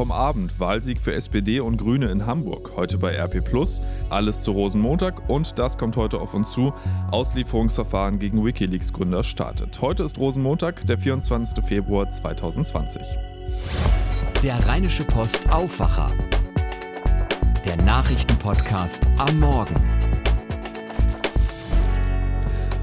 Vom Abend Wahlsieg für SPD und Grüne in Hamburg. Heute bei RP Plus. Alles zu Rosenmontag und das kommt heute auf uns zu. Auslieferungsverfahren gegen Wikileaks-Gründer startet. Heute ist Rosenmontag, der 24. Februar 2020. Der Rheinische Post Aufwacher. Der Nachrichtenpodcast am Morgen.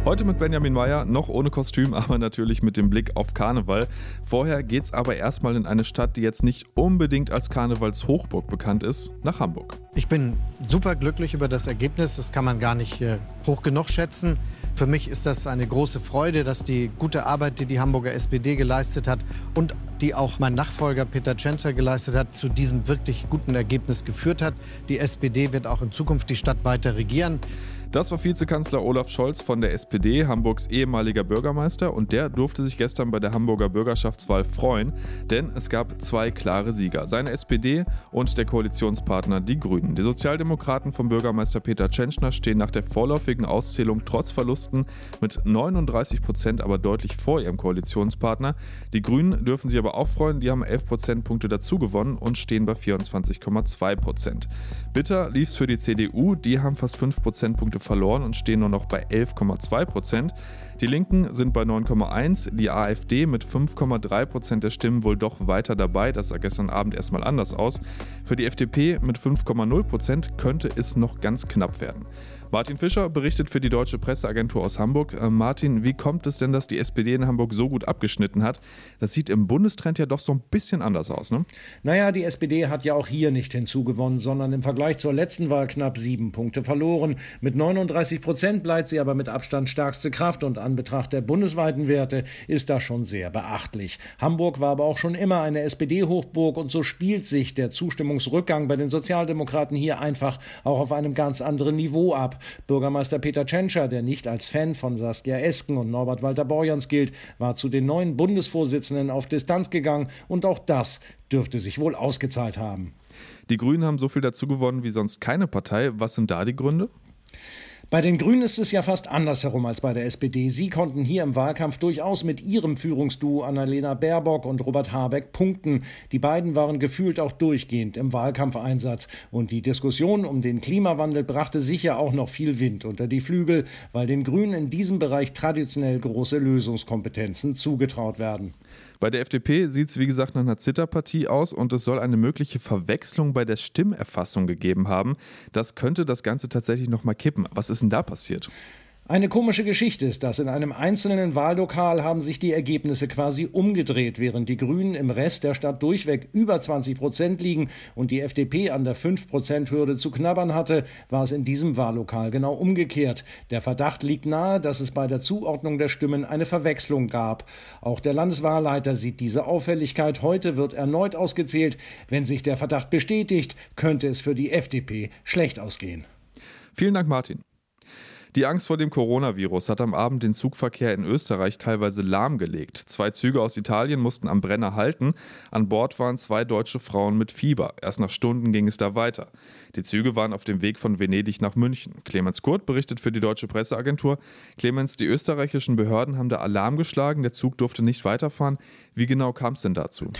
Heute mit Benjamin Meyer, noch ohne Kostüm, aber natürlich mit dem Blick auf Karneval. Vorher geht's aber erstmal in eine Stadt, die jetzt nicht unbedingt als Karnevalshochburg bekannt ist, nach Hamburg. Ich bin super glücklich über das Ergebnis, das kann man gar nicht äh, hoch genug schätzen. Für mich ist das eine große Freude, dass die gute Arbeit, die die Hamburger SPD geleistet hat und die auch mein Nachfolger Peter Tschentscher geleistet hat, zu diesem wirklich guten Ergebnis geführt hat. Die SPD wird auch in Zukunft die Stadt weiter regieren. Das war Vizekanzler Olaf Scholz von der SPD, Hamburgs ehemaliger Bürgermeister, und der durfte sich gestern bei der Hamburger Bürgerschaftswahl freuen, denn es gab zwei klare Sieger, seine SPD und der Koalitionspartner Die Grünen. Die Sozialdemokraten vom Bürgermeister Peter Tschentschner stehen nach der vorläufigen Auszählung trotz Verlusten mit 39 Prozent aber deutlich vor ihrem Koalitionspartner. Die Grünen dürfen sich aber auch freuen, die haben 11 Prozentpunkte dazu gewonnen und stehen bei 24,2 Prozent. Bitter lief es für die CDU, die haben fast 5 Prozentpunkte Punkte verloren und stehen nur noch bei 11,2 Prozent. Die Linken sind bei 9,1, die AfD mit 5,3 Prozent der Stimmen wohl doch weiter dabei. Das sah gestern Abend erstmal anders aus. Für die FDP mit 5,0 Prozent könnte es noch ganz knapp werden. Martin Fischer berichtet für die Deutsche Presseagentur aus Hamburg. Äh, Martin, wie kommt es denn, dass die SPD in Hamburg so gut abgeschnitten hat? Das sieht im Bundestrend ja doch so ein bisschen anders aus, ne? Naja, die SPD hat ja auch hier nicht hinzugewonnen, sondern im Vergleich zur letzten Wahl knapp sieben Punkte verloren. Mit 39 Prozent bleibt sie aber mit Abstand stärkste Kraft und an Betracht der bundesweiten Werte ist das schon sehr beachtlich. Hamburg war aber auch schon immer eine SPD-Hochburg und so spielt sich der Zustimmungsrückgang bei den Sozialdemokraten hier einfach auch auf einem ganz anderen Niveau ab. Bürgermeister Peter Tschentscher, der nicht als Fan von Saskia Esken und Norbert Walter Borjans gilt, war zu den neuen Bundesvorsitzenden auf Distanz gegangen und auch das dürfte sich wohl ausgezahlt haben. Die Grünen haben so viel dazu gewonnen wie sonst keine Partei. Was sind da die Gründe? Bei den Grünen ist es ja fast andersherum als bei der SPD. Sie konnten hier im Wahlkampf durchaus mit ihrem Führungsduo Annalena Baerbock und Robert Habeck punkten. Die beiden waren gefühlt auch durchgehend im Wahlkampfeinsatz. Und die Diskussion um den Klimawandel brachte sicher auch noch viel Wind unter die Flügel, weil den Grünen in diesem Bereich traditionell große Lösungskompetenzen zugetraut werden. Bei der FDP sieht es wie gesagt nach einer Zitterpartie aus und es soll eine mögliche Verwechslung bei der Stimmerfassung gegeben haben. Das könnte das Ganze tatsächlich nochmal kippen. Was ist denn da passiert? Eine komische Geschichte ist das. In einem einzelnen Wahllokal haben sich die Ergebnisse quasi umgedreht. Während die Grünen im Rest der Stadt durchweg über 20 Prozent liegen und die FDP an der 5 Prozent Hürde zu knabbern hatte, war es in diesem Wahllokal genau umgekehrt. Der Verdacht liegt nahe, dass es bei der Zuordnung der Stimmen eine Verwechslung gab. Auch der Landeswahlleiter sieht diese Auffälligkeit. Heute wird erneut ausgezählt. Wenn sich der Verdacht bestätigt, könnte es für die FDP schlecht ausgehen. Vielen Dank, Martin. Die Angst vor dem Coronavirus hat am Abend den Zugverkehr in Österreich teilweise lahmgelegt. Zwei Züge aus Italien mussten am Brenner halten. An Bord waren zwei deutsche Frauen mit Fieber. Erst nach Stunden ging es da weiter. Die Züge waren auf dem Weg von Venedig nach München. Clemens Kurt berichtet für die deutsche Presseagentur. Clemens, die österreichischen Behörden haben da Alarm geschlagen. Der Zug durfte nicht weiterfahren. Wie genau kam es denn dazu?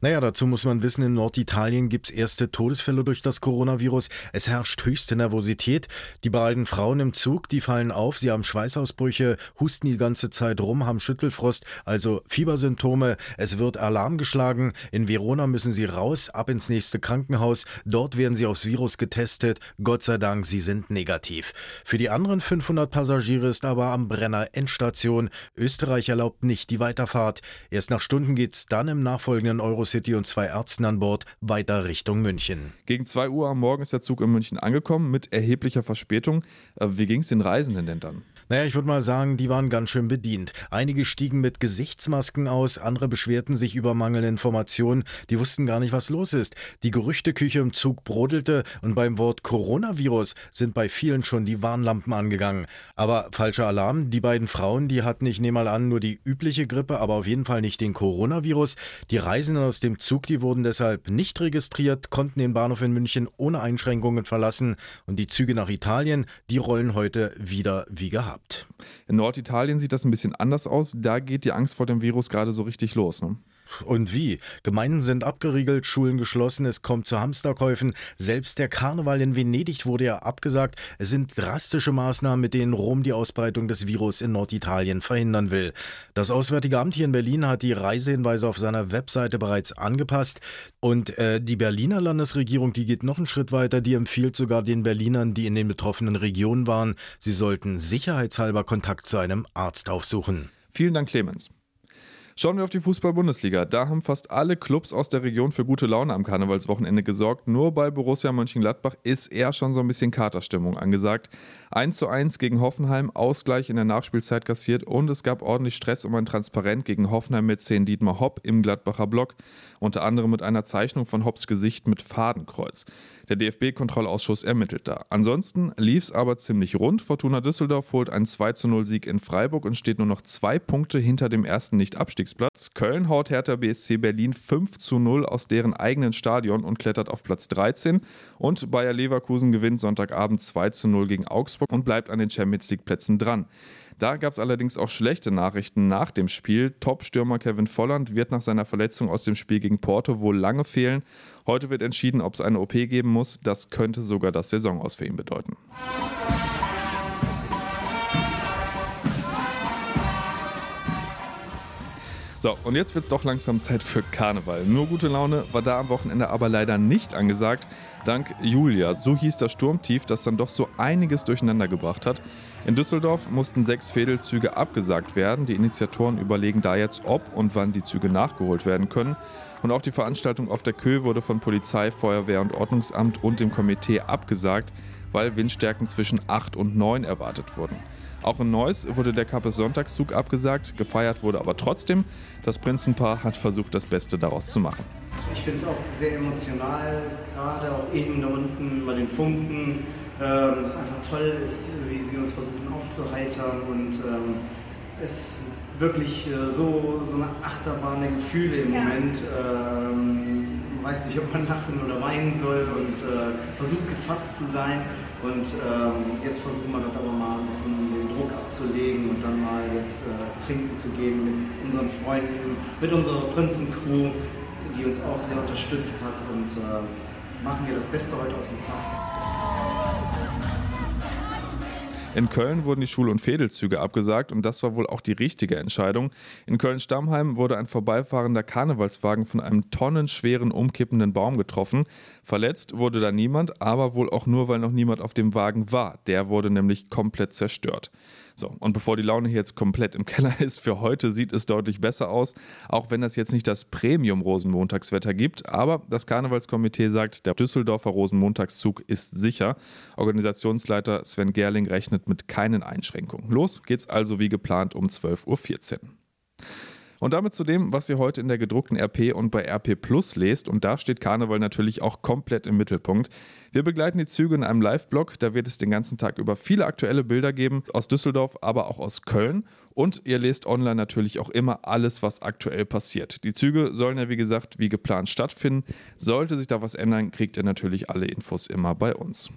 Naja, dazu muss man wissen, in Norditalien gibt es erste Todesfälle durch das Coronavirus. Es herrscht höchste Nervosität. Die beiden Frauen im Zug, die fallen auf, sie haben Schweißausbrüche, husten die ganze Zeit rum, haben Schüttelfrost, also Fiebersymptome. Es wird Alarm geschlagen. In Verona müssen sie raus, ab ins nächste Krankenhaus. Dort werden sie aufs Virus getestet. Gott sei Dank, sie sind negativ. Für die anderen 500 Passagiere ist aber am Brenner Endstation. Österreich erlaubt nicht die Weiterfahrt. Erst nach Stunden geht es dann im nachfolgenden Eurocity und zwei Ärzten an Bord weiter Richtung München. Gegen 2 Uhr am Morgen ist der Zug in München angekommen mit erheblicher Verspätung. Äh, wie ging es den Reisenden? Denn dann? Naja, ich würde mal sagen, die waren ganz schön bedient. Einige stiegen mit Gesichtsmasken aus, andere beschwerten sich über mangelnde Informationen, die wussten gar nicht, was los ist. Die Gerüchteküche im Zug brodelte und beim Wort Coronavirus sind bei vielen schon die Warnlampen angegangen. Aber falscher Alarm, die beiden Frauen, die hatten, ich nehme mal an, nur die übliche Grippe, aber auf jeden Fall nicht den Coronavirus. Die Reisenden aus dem Zug, die wurden deshalb nicht registriert, konnten den Bahnhof in München ohne Einschränkungen verlassen und die Züge nach Italien, die rollen heute wieder wie gehabt. In Norditalien sieht das ein bisschen anders aus. Da geht die Angst vor dem Virus gerade so richtig los. Ne? Und wie? Gemeinden sind abgeriegelt, Schulen geschlossen, es kommt zu Hamsterkäufen. Selbst der Karneval in Venedig wurde ja abgesagt. Es sind drastische Maßnahmen, mit denen Rom die Ausbreitung des Virus in Norditalien verhindern will. Das Auswärtige Amt hier in Berlin hat die Reisehinweise auf seiner Webseite bereits angepasst. Und äh, die Berliner Landesregierung, die geht noch einen Schritt weiter. Die empfiehlt sogar den Berlinern, die in den betroffenen Regionen waren, sie sollten sicherheitshalber Kontakt zu einem Arzt aufsuchen. Vielen Dank, Clemens. Schauen wir auf die Fußball-Bundesliga. Da haben fast alle Clubs aus der Region für gute Laune am Karnevalswochenende gesorgt. Nur bei Borussia Mönchengladbach ist eher schon so ein bisschen Katerstimmung angesagt. 1 zu 1 gegen Hoffenheim, Ausgleich in der Nachspielzeit kassiert und es gab ordentlich Stress um ein Transparent gegen Hoffenheim mit 10 Dietmar Hopp im Gladbacher Block. Unter anderem mit einer Zeichnung von Hopps Gesicht mit Fadenkreuz. Der DFB-Kontrollausschuss ermittelt da. Ansonsten lief es aber ziemlich rund. Fortuna Düsseldorf holt einen 2 zu 0 Sieg in Freiburg und steht nur noch zwei Punkte hinter dem ersten Nicht-Abstiegsplatz. Köln haut Hertha BSC Berlin 5 zu 0 aus deren eigenen Stadion und klettert auf Platz 13. Und Bayer Leverkusen gewinnt Sonntagabend 2 zu 0 gegen Augsburg und bleibt an den Champions League-Plätzen dran. Da gab es allerdings auch schlechte Nachrichten nach dem Spiel. Top-Stürmer Kevin Volland wird nach seiner Verletzung aus dem Spiel gegen Porto wohl lange fehlen. Heute wird entschieden, ob es eine OP geben muss. Das könnte sogar das Saisonaus für ihn bedeuten. So, und jetzt wird es doch langsam Zeit für Karneval. Nur gute Laune war da am Wochenende aber leider nicht angesagt. Dank Julia, so hieß das Sturmtief, das dann doch so einiges durcheinander gebracht hat. In Düsseldorf mussten sechs Fädelzüge abgesagt werden. Die Initiatoren überlegen da jetzt, ob und wann die Züge nachgeholt werden können. Und auch die Veranstaltung auf der Kö wurde von Polizei, Feuerwehr und Ordnungsamt und dem Komitee abgesagt, weil Windstärken zwischen 8 und 9 erwartet wurden. Auch in Neuss wurde der Kappe Sonntagszug abgesagt, gefeiert wurde aber trotzdem. Das Prinzenpaar hat versucht, das Beste daraus zu machen. Ich finde es auch sehr emotional, gerade auch eben da unten bei den Funken. Ähm, es einfach toll ist, wie sie uns versuchen aufzuheitern und ähm, es wirklich äh, so, so eine Achterbahn der Gefühle im ja. Moment. Ähm, weiß nicht, ob man lachen oder weinen soll und äh, versucht gefasst zu sein. Und ähm, jetzt versuchen wir das aber mal ein bisschen den Druck abzulegen und dann mal jetzt äh, trinken zu gehen mit unseren Freunden, mit unserer Prinzencrew, die uns auch sehr unterstützt hat und äh, machen wir das Beste heute aus dem Tag. In Köln wurden die Schul- und Fädelzüge abgesagt und das war wohl auch die richtige Entscheidung. In Köln-Stammheim wurde ein vorbeifahrender Karnevalswagen von einem tonnenschweren umkippenden Baum getroffen. Verletzt wurde da niemand, aber wohl auch nur, weil noch niemand auf dem Wagen war. Der wurde nämlich komplett zerstört. So, und bevor die Laune hier jetzt komplett im Keller ist, für heute sieht es deutlich besser aus, auch wenn es jetzt nicht das Premium-Rosenmontagswetter gibt. Aber das Karnevalskomitee sagt, der Düsseldorfer Rosenmontagszug ist sicher. Organisationsleiter Sven Gerling rechnet mit keinen Einschränkungen. Los geht's also wie geplant um 12.14 Uhr. Und damit zu dem, was ihr heute in der gedruckten RP und bei RP Plus lest. Und da steht Karneval natürlich auch komplett im Mittelpunkt. Wir begleiten die Züge in einem Live-Blog. Da wird es den ganzen Tag über viele aktuelle Bilder geben. Aus Düsseldorf, aber auch aus Köln. Und ihr lest online natürlich auch immer alles, was aktuell passiert. Die Züge sollen ja, wie gesagt, wie geplant stattfinden. Sollte sich da was ändern, kriegt ihr natürlich alle Infos immer bei uns.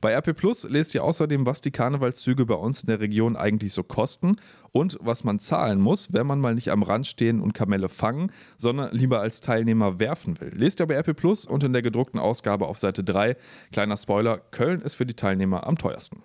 Bei RP Plus lest ihr außerdem, was die Karnevalszüge bei uns in der Region eigentlich so kosten und was man zahlen muss, wenn man mal nicht am Rand stehen und Kamelle fangen, sondern lieber als Teilnehmer werfen will. Lest ihr bei RP Plus und in der gedruckten Ausgabe auf Seite 3. Kleiner Spoiler, Köln ist für die Teilnehmer am teuersten.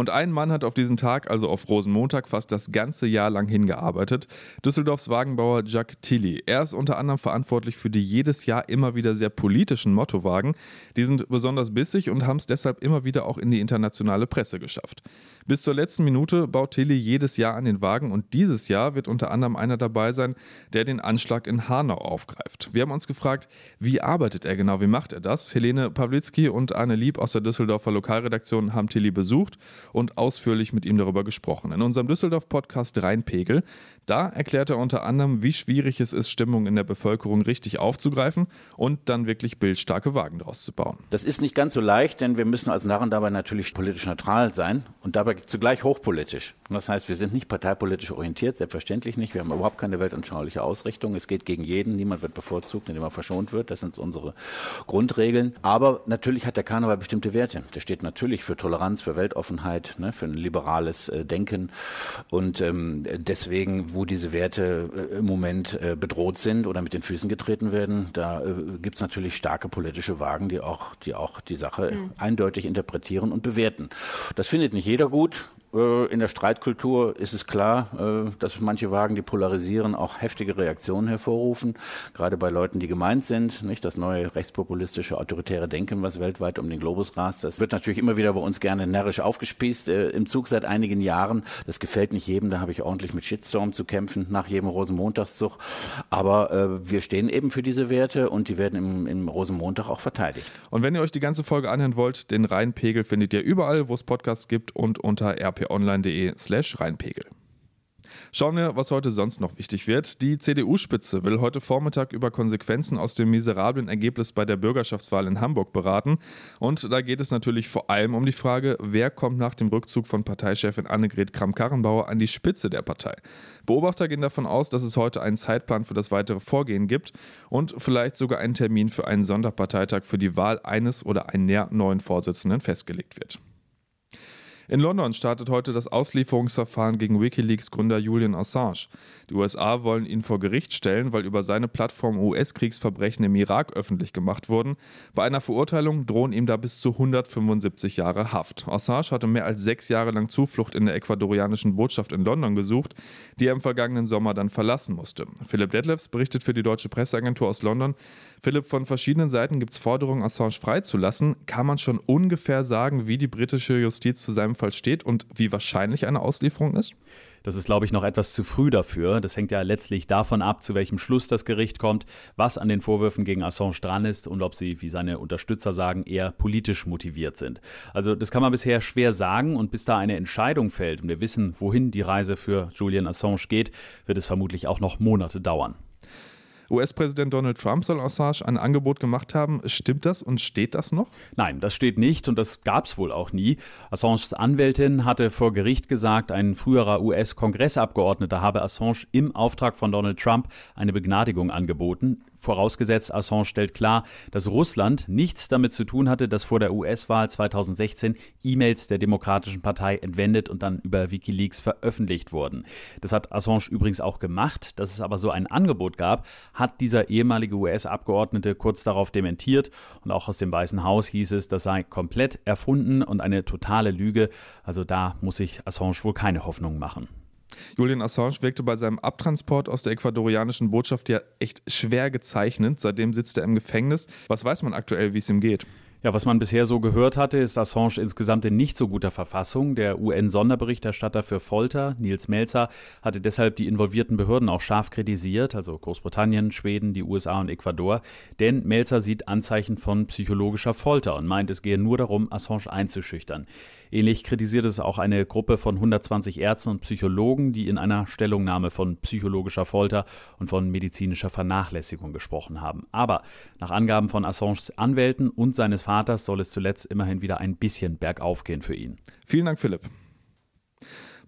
Und ein Mann hat auf diesen Tag, also auf Rosenmontag, fast das ganze Jahr lang hingearbeitet. Düsseldorfs Wagenbauer Jack Tilly. Er ist unter anderem verantwortlich für die jedes Jahr immer wieder sehr politischen Mottowagen. Die sind besonders bissig und haben es deshalb immer wieder auch in die internationale Presse geschafft. Bis zur letzten Minute baut Tilly jedes Jahr an den Wagen und dieses Jahr wird unter anderem einer dabei sein, der den Anschlag in Hanau aufgreift. Wir haben uns gefragt, wie arbeitet er genau, wie macht er das? Helene Pawlitzki und Arne Lieb aus der Düsseldorfer Lokalredaktion haben Tilly besucht und ausführlich mit ihm darüber gesprochen. In unserem Düsseldorf-Podcast Rheinpegel, da erklärt er unter anderem, wie schwierig es ist, Stimmung in der Bevölkerung richtig aufzugreifen und dann wirklich bildstarke Wagen daraus zu bauen. Das ist nicht ganz so leicht, denn wir müssen als Narren dabei natürlich politisch neutral sein und dabei zugleich hochpolitisch. Das heißt, wir sind nicht parteipolitisch orientiert, selbstverständlich nicht. Wir haben überhaupt keine weltanschauliche Ausrichtung. Es geht gegen jeden, niemand wird bevorzugt, indem er verschont wird. Das sind unsere Grundregeln. Aber natürlich hat der Karneval bestimmte Werte. Der steht natürlich für Toleranz, für Weltoffenheit, Freiheit, ne, für ein liberales äh, Denken. Und ähm, deswegen, wo diese Werte äh, im Moment äh, bedroht sind oder mit den Füßen getreten werden, da äh, gibt es natürlich starke politische Wagen, die auch die, auch die Sache mhm. eindeutig interpretieren und bewerten. Das findet nicht jeder gut. Äh, in der Streitkultur ist es klar, äh, dass manche Wagen, die polarisieren, auch heftige Reaktionen hervorrufen, gerade bei Leuten, die gemeint sind. Nicht das neue rechtspopulistische autoritäre Denken, was weltweit um den Globus rast, das wird natürlich immer wieder bei uns gerne närrisch aufgespießt äh, im Zug seit einigen Jahren. Das gefällt nicht jedem, da habe ich ordentlich mit Shitstorm zu kämpfen nach jedem Rosenmontagszug. Aber wir stehen eben für diese Werte und die werden im, im Rosenmontag auch verteidigt. Und wenn ihr euch die ganze Folge anhören wollt, den Rheinpegel findet ihr überall, wo es Podcasts gibt und unter rp rp-online.de slash reinpegel. Schauen wir, was heute sonst noch wichtig wird. Die CDU-Spitze will heute Vormittag über Konsequenzen aus dem miserablen Ergebnis bei der Bürgerschaftswahl in Hamburg beraten. Und da geht es natürlich vor allem um die Frage, wer kommt nach dem Rückzug von Parteichefin Annegret Kramp-Karrenbauer an die Spitze der Partei. Beobachter gehen davon aus, dass es heute einen Zeitplan für das weitere Vorgehen gibt und vielleicht sogar einen Termin für einen Sonderparteitag für die Wahl eines oder einen neuen Vorsitzenden festgelegt wird. In London startet heute das Auslieferungsverfahren gegen Wikileaks Gründer Julian Assange. Die USA wollen ihn vor Gericht stellen, weil über seine Plattform US-Kriegsverbrechen im Irak öffentlich gemacht wurden. Bei einer Verurteilung drohen ihm da bis zu 175 Jahre Haft. Assange hatte mehr als sechs Jahre lang Zuflucht in der ecuadorianischen Botschaft in London gesucht, die er im vergangenen Sommer dann verlassen musste. Philipp Detlefs berichtet für die deutsche Presseagentur aus London. Philipp, von verschiedenen Seiten gibt es Forderungen, Assange freizulassen. Kann man schon ungefähr sagen, wie die britische Justiz zu seinem Fall steht und wie wahrscheinlich eine Auslieferung ist? Das ist, glaube ich, noch etwas zu früh dafür. Das hängt ja letztlich davon ab, zu welchem Schluss das Gericht kommt, was an den Vorwürfen gegen Assange dran ist und ob sie, wie seine Unterstützer sagen, eher politisch motiviert sind. Also das kann man bisher schwer sagen und bis da eine Entscheidung fällt und wir wissen, wohin die Reise für Julian Assange geht, wird es vermutlich auch noch Monate dauern. US-Präsident Donald Trump soll Assange ein Angebot gemacht haben. Stimmt das und steht das noch? Nein, das steht nicht und das gab es wohl auch nie. Assanges Anwältin hatte vor Gericht gesagt, ein früherer US-Kongressabgeordneter habe Assange im Auftrag von Donald Trump eine Begnadigung angeboten. Vorausgesetzt, Assange stellt klar, dass Russland nichts damit zu tun hatte, dass vor der US-Wahl 2016 E-Mails der Demokratischen Partei entwendet und dann über Wikileaks veröffentlicht wurden. Das hat Assange übrigens auch gemacht. Dass es aber so ein Angebot gab, hat dieser ehemalige US-Abgeordnete kurz darauf dementiert. Und auch aus dem Weißen Haus hieß es, das sei komplett erfunden und eine totale Lüge. Also da muss sich Assange wohl keine Hoffnung machen. Julian Assange wirkte bei seinem Abtransport aus der ecuadorianischen Botschaft ja echt schwer gezeichnet. Seitdem sitzt er im Gefängnis. Was weiß man aktuell, wie es ihm geht? Ja, was man bisher so gehört hatte, ist Assange insgesamt in nicht so guter Verfassung. Der UN-Sonderberichterstatter für Folter, Nils Melzer, hatte deshalb die involvierten Behörden auch scharf kritisiert, also Großbritannien, Schweden, die USA und Ecuador. Denn Melzer sieht Anzeichen von psychologischer Folter und meint, es gehe nur darum, Assange einzuschüchtern. Ähnlich kritisiert es auch eine Gruppe von 120 Ärzten und Psychologen, die in einer Stellungnahme von psychologischer Folter und von medizinischer Vernachlässigung gesprochen haben. Aber nach Angaben von Assanges Anwälten und seines Vaters soll es zuletzt immerhin wieder ein bisschen bergauf gehen für ihn. Vielen Dank, Philipp.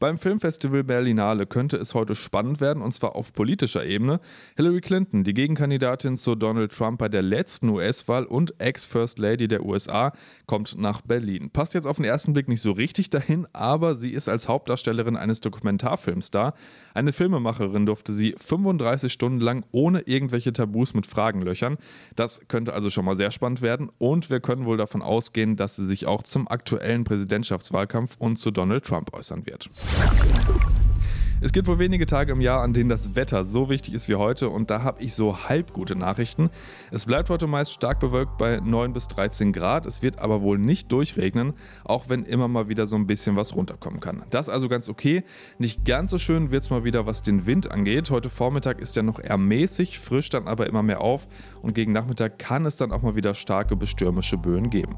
Beim Filmfestival Berlinale könnte es heute spannend werden, und zwar auf politischer Ebene. Hillary Clinton, die Gegenkandidatin zu Donald Trump bei der letzten US-Wahl und Ex-First Lady der USA, kommt nach Berlin. Passt jetzt auf den ersten Blick nicht so richtig dahin, aber sie ist als Hauptdarstellerin eines Dokumentarfilms da. Eine Filmemacherin durfte sie 35 Stunden lang ohne irgendwelche Tabus mit Fragen löchern. Das könnte also schon mal sehr spannend werden und wir können wohl davon ausgehen, dass sie sich auch zum aktuellen Präsidentschaftswahlkampf und zu Donald Trump äußern wird. Es gibt wohl wenige Tage im Jahr, an denen das Wetter so wichtig ist wie heute und da habe ich so halb gute Nachrichten. Es bleibt heute meist stark bewölkt bei 9 bis 13 Grad, es wird aber wohl nicht durchregnen, auch wenn immer mal wieder so ein bisschen was runterkommen kann. Das also ganz okay. Nicht ganz so schön wird es mal wieder, was den Wind angeht. Heute Vormittag ist er noch eher mäßig, frisch dann aber immer mehr auf und gegen Nachmittag kann es dann auch mal wieder starke bis stürmische Böen geben.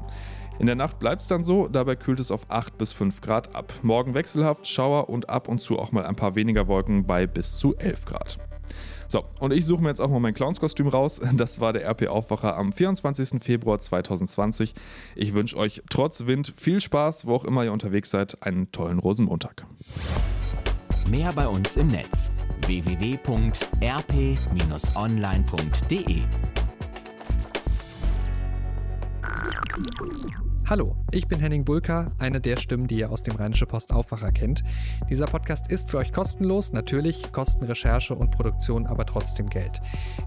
In der Nacht bleibt es dann so, dabei kühlt es auf 8 bis 5 Grad ab. Morgen wechselhaft, Schauer und ab und zu auch mal ein paar weniger Wolken bei bis zu 11 Grad. So, und ich suche mir jetzt auch mal mein Clownskostüm raus. Das war der RP Aufwacher am 24. Februar 2020. Ich wünsche euch trotz Wind viel Spaß, wo auch immer ihr unterwegs seid. Einen tollen Rosenmontag. Mehr bei uns im Netz www.rp-online.de. Hallo, ich bin Henning Bulka, eine der Stimmen, die ihr aus dem Rheinische Post Aufwacher kennt. Dieser Podcast ist für euch kostenlos, natürlich kosten Recherche und Produktion aber trotzdem Geld.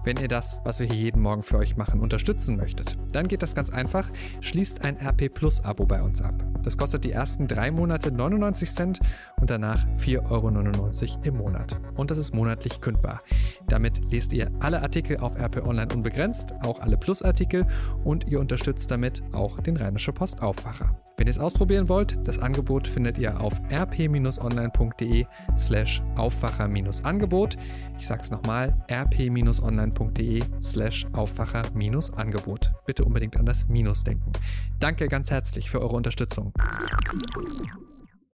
Wenn ihr das, was wir hier jeden Morgen für euch machen, unterstützen möchtet, dann geht das ganz einfach. Schließt ein RP Plus Abo bei uns ab. Das kostet die ersten drei Monate 99 Cent und danach 4,99 Euro im Monat. Und das ist monatlich kündbar. Damit lest ihr alle Artikel auf RP Online unbegrenzt, auch alle Plus-Artikel und ihr unterstützt damit auch den Rheinische Post Aufwacher. Wenn ihr es ausprobieren wollt, das Angebot findet ihr auf rp-online.de slash Aufwacher-Angebot. Ich sage es nochmal, rp-online.de slash Aufwacher-Angebot. Bitte unbedingt an das Minus denken. Danke ganz herzlich für eure Unterstützung.